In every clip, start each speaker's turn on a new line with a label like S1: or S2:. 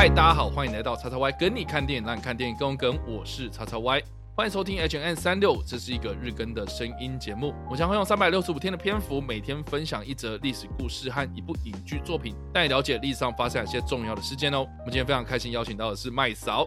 S1: 嗨，大家好，欢迎来到叉叉 Y 跟你看电影，让你看电影更跟。我是叉叉 Y，欢迎收听 H N 三六，这是一个日更的声音节目。我将会用三百六十五天的篇幅，每天分享一则历史故事和一部影剧作品，带你了解历史上发生哪些重要的事件哦。我们今天非常开心邀请到的是麦嫂。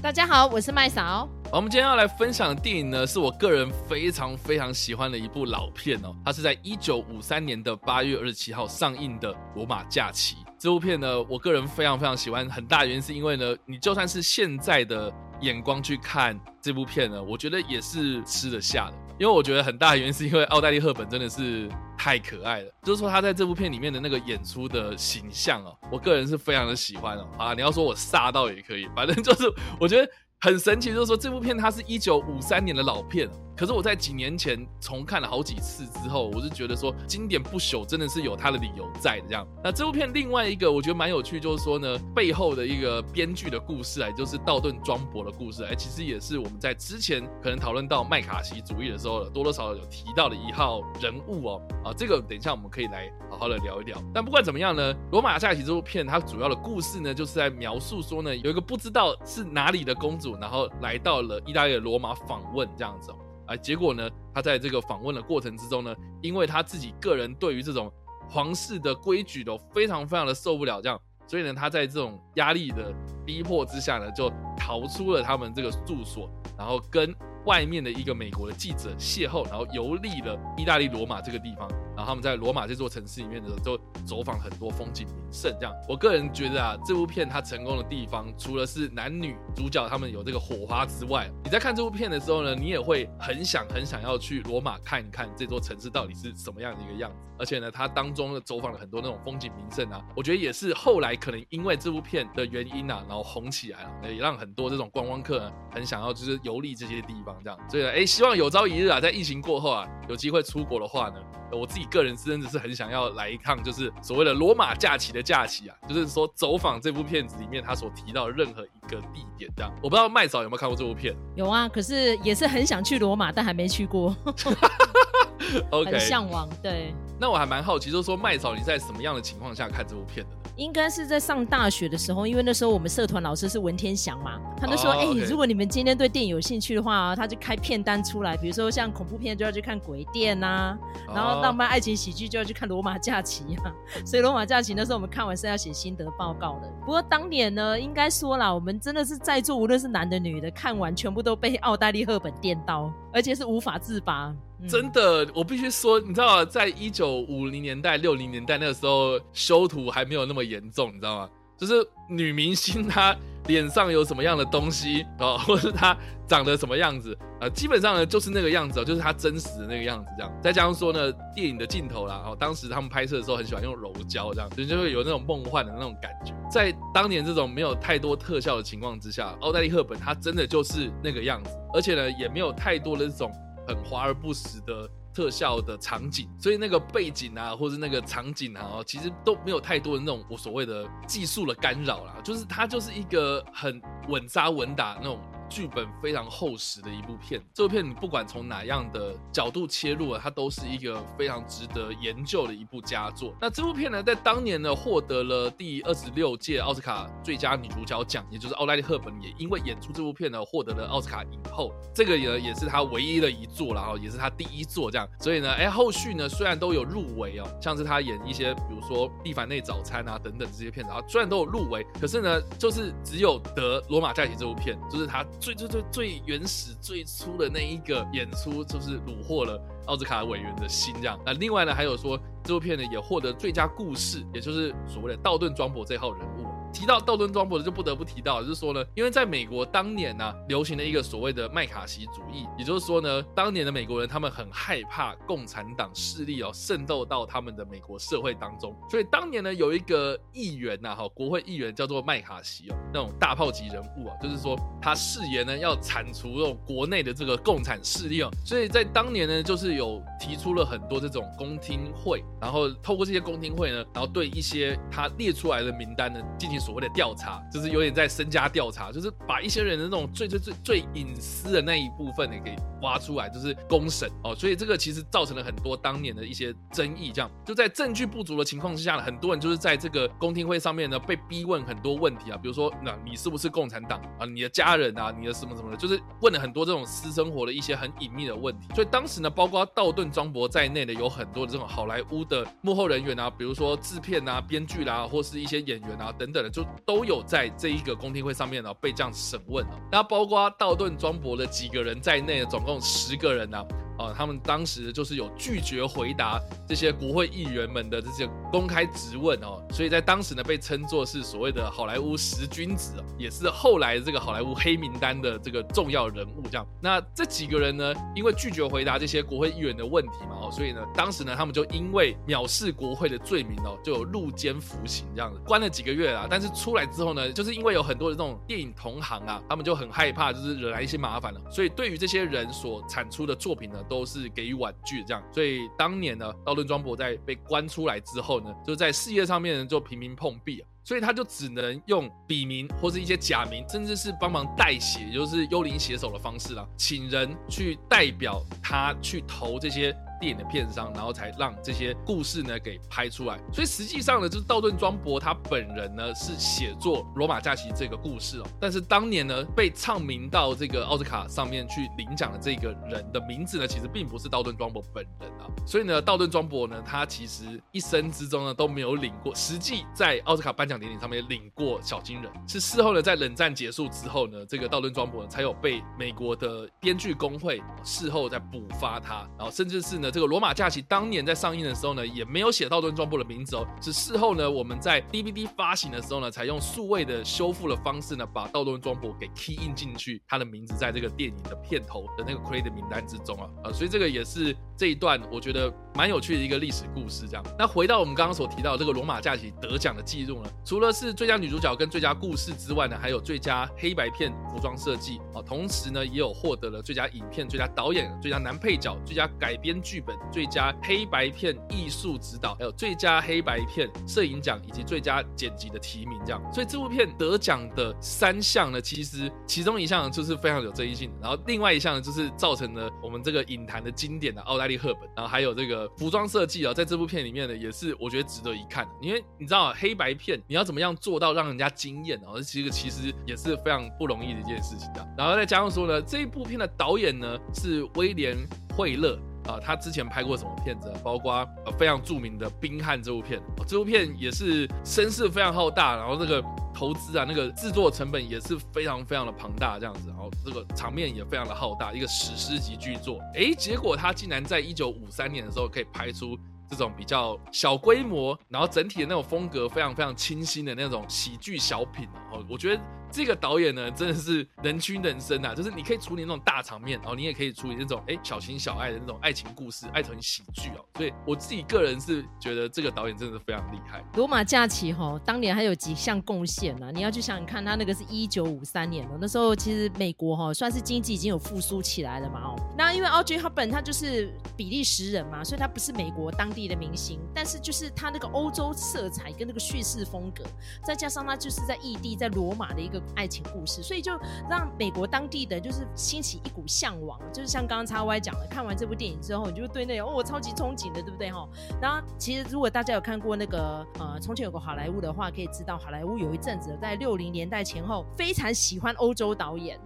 S2: 大家好，我是麦嫂。
S1: 我们今天要来分享的电影呢，是我个人非常非常喜欢的一部老片哦。它是在一九五三年的八月二十七号上映的《罗马假期》。这部片呢，我个人非常非常喜欢，很大原因是因为呢，你就算是现在的眼光去看这部片呢，我觉得也是吃得下的。因为我觉得很大的原因是因为奥黛丽·赫本真的是太可爱了，就是说她在这部片里面的那个演出的形象哦，我个人是非常的喜欢哦。啊，你要说我煞到也可以，反正就是我觉得很神奇，就是说这部片它是一九五三年的老片。可是我在几年前重看了好几次之后，我是觉得说经典不朽，真的是有它的理由在的。这样，那这部片另外一个我觉得蛮有趣，就是说呢，背后的一个编剧的故事，哎，就是道顿庄博的故事，哎，其实也是我们在之前可能讨论到麦卡锡主义的时候，多多少少有提到的一号人物哦。啊，这个等一下我们可以来好好的聊一聊。但不管怎么样呢，《罗马假期》这部片它主要的故事呢，就是在描述说呢，有一个不知道是哪里的公主，然后来到了意大利的罗马访问这样子。啊，结果呢，他在这个访问的过程之中呢，因为他自己个人对于这种皇室的规矩都非常非常的受不了，这样，所以呢，他在这种压力的逼迫之下呢，就逃出了他们这个住所，然后跟外面的一个美国的记者邂逅，然后游历了意大利罗马这个地方。然后他们在罗马这座城市里面的时候，就走访很多风景名胜。这样，我个人觉得啊，这部片它成功的地方，除了是男女主角他们有这个火花之外，你在看这部片的时候呢，你也会很想很想要去罗马看一看这座城市到底是什么样的一个样子。而且呢，它当中走访了很多那种风景名胜啊，我觉得也是后来可能因为这部片的原因啊，然后红起来了，也让很多这种观光客呢很想要就是游历这些地方这样。所以呢，哎，希望有朝一日啊，在疫情过后啊，有机会出国的话呢，我自己个人是真的是很想要来一趟，就是所谓的罗马假期的假期啊，就是说走访这部片子里面他所提到的任何一个地点这样。我不知道麦嫂有没有看过这部片？
S2: 有啊，可是也是很想去罗马，但还没去过。
S1: OK，
S2: 很向往。对，
S1: 那我还蛮好奇，就是说麦嫂你在什么样的情况下看这部片的呢？
S2: 应该是在上大学的时候，因为那时候我们社团老师是文天祥嘛，他就说：“哎、oh, okay. 欸，如果你们今天对电影有兴趣的话，他就开片单出来，比如说像恐怖片就要去看《鬼店》呐，然后浪漫爱情喜剧就要去看《罗马假期》啊。所以《罗马假期》那时候我们看完是要写心得报告的。不过当年呢，应该说啦，我们真的是在座无论是男的女的，看完全部都被奥黛丽·赫本电到，而且是无法自拔。真的，我必须说，你知道，在一九五零年代、六零年代那个时候，修图还没有那么严重，你知道吗？就是女明星她脸上有什么样的东西啊，或者是她长得什么样子啊，基本上呢就是那个样子，就是她真实的那个样子这样。再加上说呢，电影的镜头啦，哦，当时他们拍摄的时候很喜欢用柔焦这样，所以就会有那种梦幻的那种感觉。在当年这种没有太多特效的情况之下，奥黛丽·赫本她真的就是那个样子，而且呢也没有太多的这种。很华而不实的特效的场景，所以那个背景啊，或者那个场景啊，其实都没有太多的那种我所谓的技术的干扰啦，就是它就是一个很稳扎稳打那种。剧本非常厚实的一部片，这部片你不管从哪样的角度切入啊，它都是一个非常值得研究的一部佳作。那这部片呢，在当年呢获得了第二十六届奥斯卡最佳女主角奖，也就是奥黛丽·赫本也因为演出这部片呢获得了奥斯卡影后。这个也也是她唯一的一座，然后也是她第一座这样。所以呢，哎，后续呢虽然都有入围哦，像是她演一些比如说《蒂凡内早餐》啊等等这些片子啊，虽然都有入围，可是呢，就是只有得《罗马假期》这部片，就是她。最最最最原始最初的那一个演出，就是虏获了奥斯卡委员的心，这样。那另外呢，还有说这部片呢也获得最佳故事，也就是所谓的道顿庄博这号人物。提到道顿庄博的，就不得不提到，就是说呢，因为在美国当年呢、流行了一个所谓的麦卡锡主义，也就是说呢，当年的美国人他们很害怕共产党势力哦渗透到他们的美国社会当中，所以当年呢，有一个议员呐，哈，国会议员叫做麦卡锡哦，那种大炮级人物啊，就是说他誓言呢要铲除这种国内的这个共产势力哦，所以在当年呢，就是有提出了很多这种公听会，然后透过这些公听会呢，然后对一些他列出来的名单呢进行。
S1: 所谓的调查，就是有点在身家调查，就是把一些人的那种最最最最隐私的那一部分呢给挖出来，就是公审哦。所以这个其实造成了很多当年的一些争议，这样就在证据不足的情况之下呢，很多人就是在这个公听会上面呢被逼问很多问题啊，比如说那你是不是共产党啊？你的家人啊？你的什么什么的，就是问了很多这种私生活的一些很隐秘的问题。所以当时呢，包括道顿庄博在内的有很多的这种好莱坞的幕后人员啊，比如说制片啊、编剧啦，或是一些演员啊等等就都有在这一个公听会上面呢被这样审问啊。那包括道顿庄博的几个人在内，总共十个人啊。啊，他们当时就是有拒绝回答这些国会议员们的这些公开质问哦，所以在当时呢被称作是所谓的好莱坞十君子，也是后来这个好莱坞黑名单的这个重要人物。这样，那这几个人呢，因为拒绝回答这些国会议员的问题嘛，哦，所以呢，当时呢他们就因为藐视国会的罪名哦，就有入监服刑这样子，关了几个月啦。但是出来之后呢，就是因为有很多的这种电影同行啊，他们就很害怕，就是惹来一些麻烦了，所以对于这些人所产出的作品呢，都是给予婉拒这样，所以当年呢，道顿庄博在被关出来之后呢，就在事业上面呢就频频碰壁啊，所以他就只能用笔名或是一些假名，甚至是帮忙代写，也就是幽灵写手的方式啦，请人去代表他去投这些。电影的片商，然后才让这些故事呢给拍出来。所以实际上呢，就是道顿庄博他本人呢是写作《罗马假期》这个故事哦。但是当年呢被唱名到这个奥斯卡上面去领奖的这个人的名字呢，其实并不是道顿庄博本人啊。所以呢，道顿庄博呢，他其实一生之中呢都没有领过，实际在奥斯卡颁奖典礼上面领过小金人。是事后呢，在冷战结束之后呢，这个道顿庄博才有被美国的编剧工会事后再补发他，然后甚至是呢。这个罗马假期当年在上映的时候呢，也没有写道顿庄博的名字哦，是事后呢我们在 DVD 发行的时候呢，采用数位的修复的方式呢，把道顿庄博给 key in 进去，他的名字在这个电影的片头的那个 credit 名单之中啊。啊，所以这个也是这一段我觉得蛮有趣的一个历史故事。这样，那回到我们刚刚所提到这个罗马假期得奖的记录呢，除了是最佳女主角跟最佳故事之外呢，还有最佳黑白片服装设计啊，同时呢也有获得了最佳影片、最佳导演、最佳男配角、最佳改编剧。本最佳黑白片艺术指导，还有最佳黑白片摄影奖以及最佳剪辑的提名，这样。所以这部片得奖的三项呢，其实其中一项就是非常有争议性的，然后另外一项呢，就是造成了我们这个影坛的经典的奥黛丽·赫本，然后还有这个服装设计啊，在这部片里面呢，也是我觉得值得一看的，因为你知道黑白片你要怎么样做到让人家惊艳啊，其实其实也是非常不容易的一件事情的。然后再加上说呢，这一部片的导演呢是威廉·惠勒。啊，他之前拍过什么片子？包括非常著名的《宾汉》这部片，这部片也是声势非常浩大，然后这个投资啊，那个制作成本也是非常非常的庞大，这样子，然后这个场面也非常的浩大，一个史诗级巨作。诶，结果他竟然在一九五三年的时候可以拍出这种比较小规模，然后整体的那种风格非常非常清新的那种喜剧小品哦，我觉得。这个导演呢，真的是人屈人伸啊！就是你可以处理那种大场面，然后你也可以处理那种哎小情小爱的那种爱情故事、爱情喜剧哦。所以我自己个人是觉得这个导演真的是非常厉害。
S2: 罗马假期哈、哦，当年还有几项贡献呢？你要去想想看，他那个是一九五三年的，那时候其实美国哈、哦、算是经济已经有复苏起来了嘛哦。那因为 Audrey Hepburn 他就是比利时人嘛，所以他不是美国当地的明星，但是就是他那个欧洲色彩跟那个叙事风格，再加上他就是在异地在罗马的一个。爱情故事，所以就让美国当地的就是兴起一股向往，就是像刚刚叉 Y 讲的，看完这部电影之后，你就对那种哦，超级憧憬的，对不对哈？然后其实如果大家有看过那个呃，从前有个好莱坞的话，可以知道好莱坞有一阵子在六零年代前后非常喜欢欧洲导演。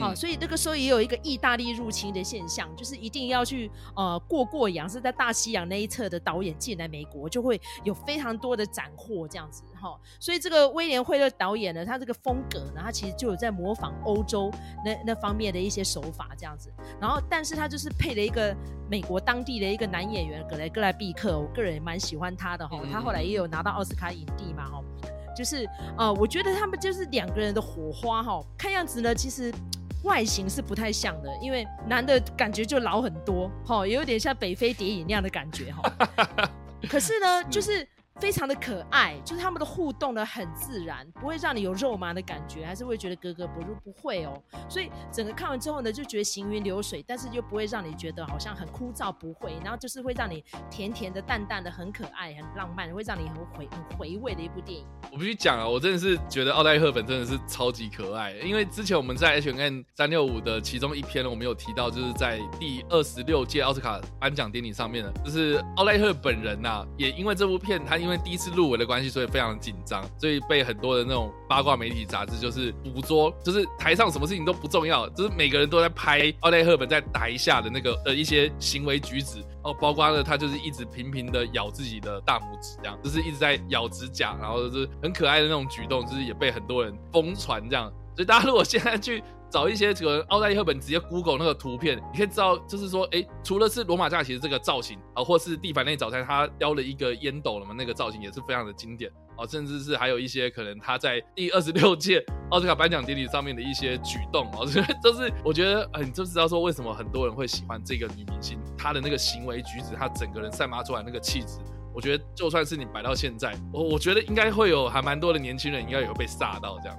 S2: 好、所以那个时候也有一个意大利入侵的现象，就是一定要去呃过过洋，是在大西洋那一侧的导演进来美国，就会有非常多的斩获这样子哈、哦。所以这个威廉惠勒导演呢，他这个风格呢，他其实就有在模仿欧洲那那方面的一些手法这样子。然后，但是他就是配了一个美国当地的一个男演员格雷格莱毕克，我个人也蛮喜欢他的哈、哦。他后来也有拿到奥斯卡影帝嘛哈。就是呃，我觉得他们就是两个人的火花哈、哦。看样子呢，其实。外形是不太像的，因为男的感觉就老很多，哈，也有点像北非谍影那样的感觉，哈。可是呢，就是非常的可爱，就是他们的互动呢很自然，不会让你有肉麻的感觉，还是会觉得格格不入，不会哦。所以整个看完之后呢，就觉得行云流水，但是又不会让你觉得好像很枯燥，不会。然后就是会让你甜甜的、淡淡的，很可爱、很浪漫，会让你很回很回味的一部电影。
S1: 我必须讲啊，我真的是觉得奥黛·赫本真的是超级可爱，因为之前我们在 H N N 三六五的其中一篇，我们有提到，就是在第二十六届奥斯卡颁奖典礼上面呢，就是奥黛·赫本人呐、也因为这部片，他因为第一次入围的关系，所以非常紧张，所以被很多的那种八卦媒体杂志就是捕捉，就是台上什么事情都不重要，就是每个人都在拍奥黛·赫本在台下的那个呃一些行为举止。哦，包括了他就是一直频频的咬自己的大拇指，这样就是一直在咬指甲，然后就是很可爱的那种举动，就是也被很多人疯传这样。所以大家如果现在去找一些这个奥黛丽·赫本，直接 Google 那个图片，你可以知道，就是说，哎，除了是罗马假期的这个造型啊，或是蒂凡内早餐他叼了一个烟斗了嘛，那个造型也是非常的经典。哦，甚至是还有一些可能他在第二十六届奥斯卡颁奖典礼上面的一些举动哦，就是我觉得，你就知道说为什么很多人会喜欢这个女明星，她的那个行为举止，她整个人散发出来那个气质。我觉得就算是你摆到现在，我我觉得应该会有还蛮多的年轻人应该有被吓到这样。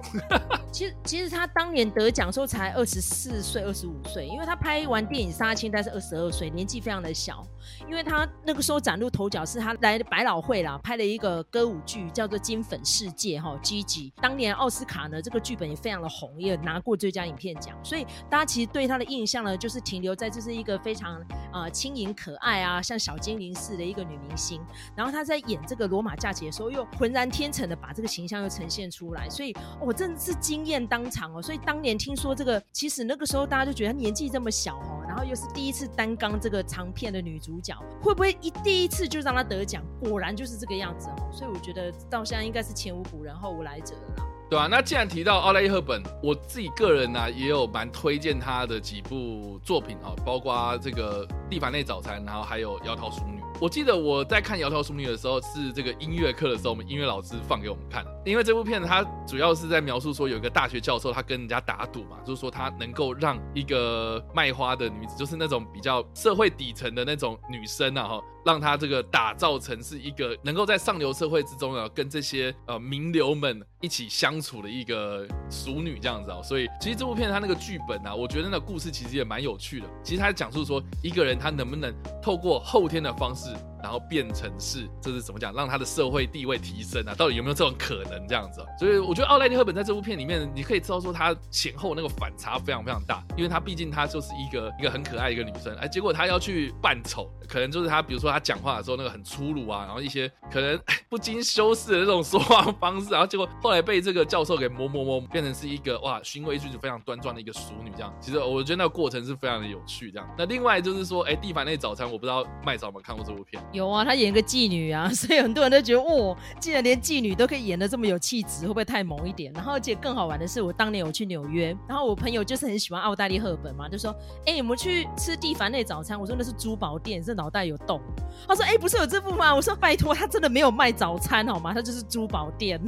S2: 其实其实他当年得奖时候才二十四岁、二十五岁，因为他拍完电影《杀青》但是二十二岁，年纪非常的小。因为他那个时候崭露头角是他来百老汇啦，拍了一个歌舞剧叫做《金粉世界》哈，Gigi。当年奥斯卡呢这个剧本也非常的红，也拿过最佳影片奖，所以大家其实对他的印象呢就是停留在这是一个非常、呃、轻盈可爱啊像小精灵似的一个女明星。然后她在演这个罗马假期的时候，又浑然天成的把这个形象又呈现出来，所以我、真的是惊艳当场哦。所以当年听说这个，其实那个时候大家就觉得她年纪这么小哦，然后又是第一次担纲这个长片的女主角，会不会一第一次就让她得奖？果然就是这个样子哦。所以我觉得到现在应该是前无古人后无来者了。
S1: 对啊，那既然提到奥黛丽·赫本，我自己个人呢、啊、也有蛮推荐她的几部作品啊，包括这个《蒂凡内早餐》，然后还有《窈窕淑女》。我记得我在看《窈窕淑女》的时候，是这个音乐课的时候，我们音乐老师放给我们看。因为这部片子它主要是在描述说，有一个大学教授，他跟人家打赌嘛，就是说他能够让一个卖花的女子，就是那种比较社会底层的那种女生啊，哈，让她这个打造成是一个能够在上流社会之中呢，跟这些呃名流们一起相处的一个熟女这样子哦。所以其实这部片它那个剧本啊，我觉得那个故事其实也蛮有趣的。其实它讲述说一个人他能不能透过后天的方式。然后变成是，这是怎么讲？让他的社会地位提升啊？到底有没有这种可能？这样子，所以我觉得奥黛丽·赫本在这部片里面，你可以知道说她前后那个反差非常非常大，因为她毕竟她就是一个一个很可爱一个女生，哎，结果她要去扮丑，可能就是她，比如说她讲话的时候那个很粗鲁啊，然后一些可能不经修饰的那种说话方式，然后结果后来被这个教授给磨磨磨，变成是一个哇，行为举止非常端庄的一个淑女这样。其实我觉得那个过程是非常的有趣这样。那另外就是说，哎，蒂凡内早餐，我不知道麦嫂有没有看过这部片？
S2: 有啊，她演个。妓女啊，所以很多人都觉得，哦，竟然连妓女都可以演的这么有气质，会不会太萌一点？然后而且更好玩的是，我当年我去纽约，然后我朋友就是很喜欢奥黛丽·赫本嘛，就说，哎、欸，我们去吃蒂凡内早餐。我说那是珠宝店，这脑袋有洞。他说，哎、欸，不是有这部吗？我说拜托，他真的没有卖早餐好吗？他就是珠宝店。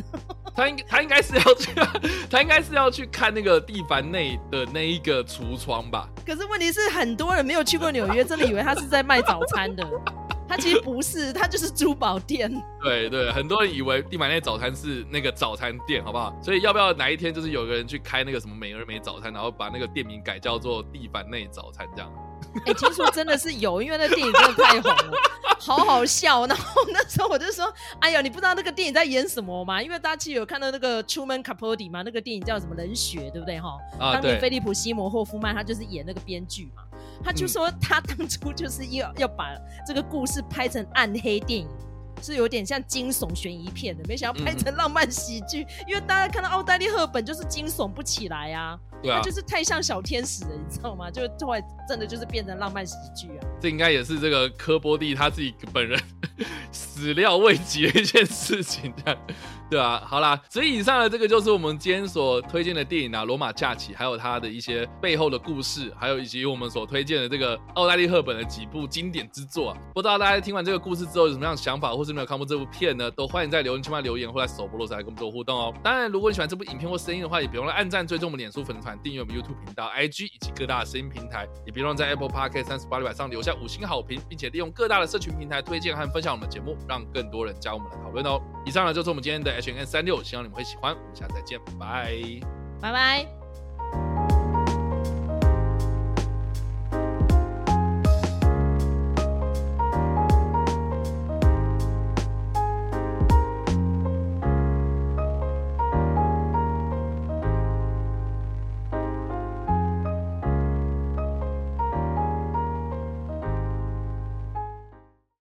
S1: 他应他应该是要去，他应该是要去看那个蒂凡内的那一个橱窗吧。
S2: 可是问题是，很多人没有去过纽约，真的以为他是在卖早餐的。他其实不是，它就是珠宝店。
S1: 对对，很多人以为蒂凡内早餐是那个早餐店，好不好？所以要不要哪一天就是有个人去开那个什么美而美早餐，然后把那个店名改叫做地板内早餐这样？
S2: 哎、欸，听说真的是有，因为那电影真的太红了，好好笑。然后那时候我就说：“哎呀，你不知道那个电影在演什么吗？因为大家其实有看到那个 Truman Capote 嘛，那个电影叫什么《冷血》，对不对？哈，啊、当年菲利普西摩霍夫曼他就是演那个编剧嘛。”他就说，他当初就是要要把这个故事拍成暗黑电影，是有点像惊悚悬疑片的，没想到拍成浪漫喜剧。因为大家看到奥黛丽·赫本就是惊悚不起来啊，对就是太像小天使了，你知道吗？就后来真的就是变成浪漫喜剧啊。
S1: 这应该也是这个科波蒂他自己本人 始料未及的一件事情，这样。对啊，好啦，所以以上的这个就是我们今天所推荐的电影啊，《罗马假期》，还有它的一些背后的故事，还有以及我们所推荐的这个奥黛丽·赫本的几部经典之作啊。不知道大家听完这个故事之后有什么样的想法，或是没有看过这部片呢？都欢迎在留言区留言，或在首播的时候来跟我们做互动哦。当然，如果你喜欢这部影片或声音的话，也别忘了按赞、追踪我们脸书粉丝团、订阅我们 YouTube 频道、IG 以及各大的声音平台，也别忘了在 Apple Podcast 三十八里上留下五星好评，并且利用各大的社群平台推荐和分享我们的节目，让更多人加入我们的讨论哦。以上呢就是我们今天的 H N，36, 希望你们会喜欢。我们下次再见，拜拜，
S2: 拜拜。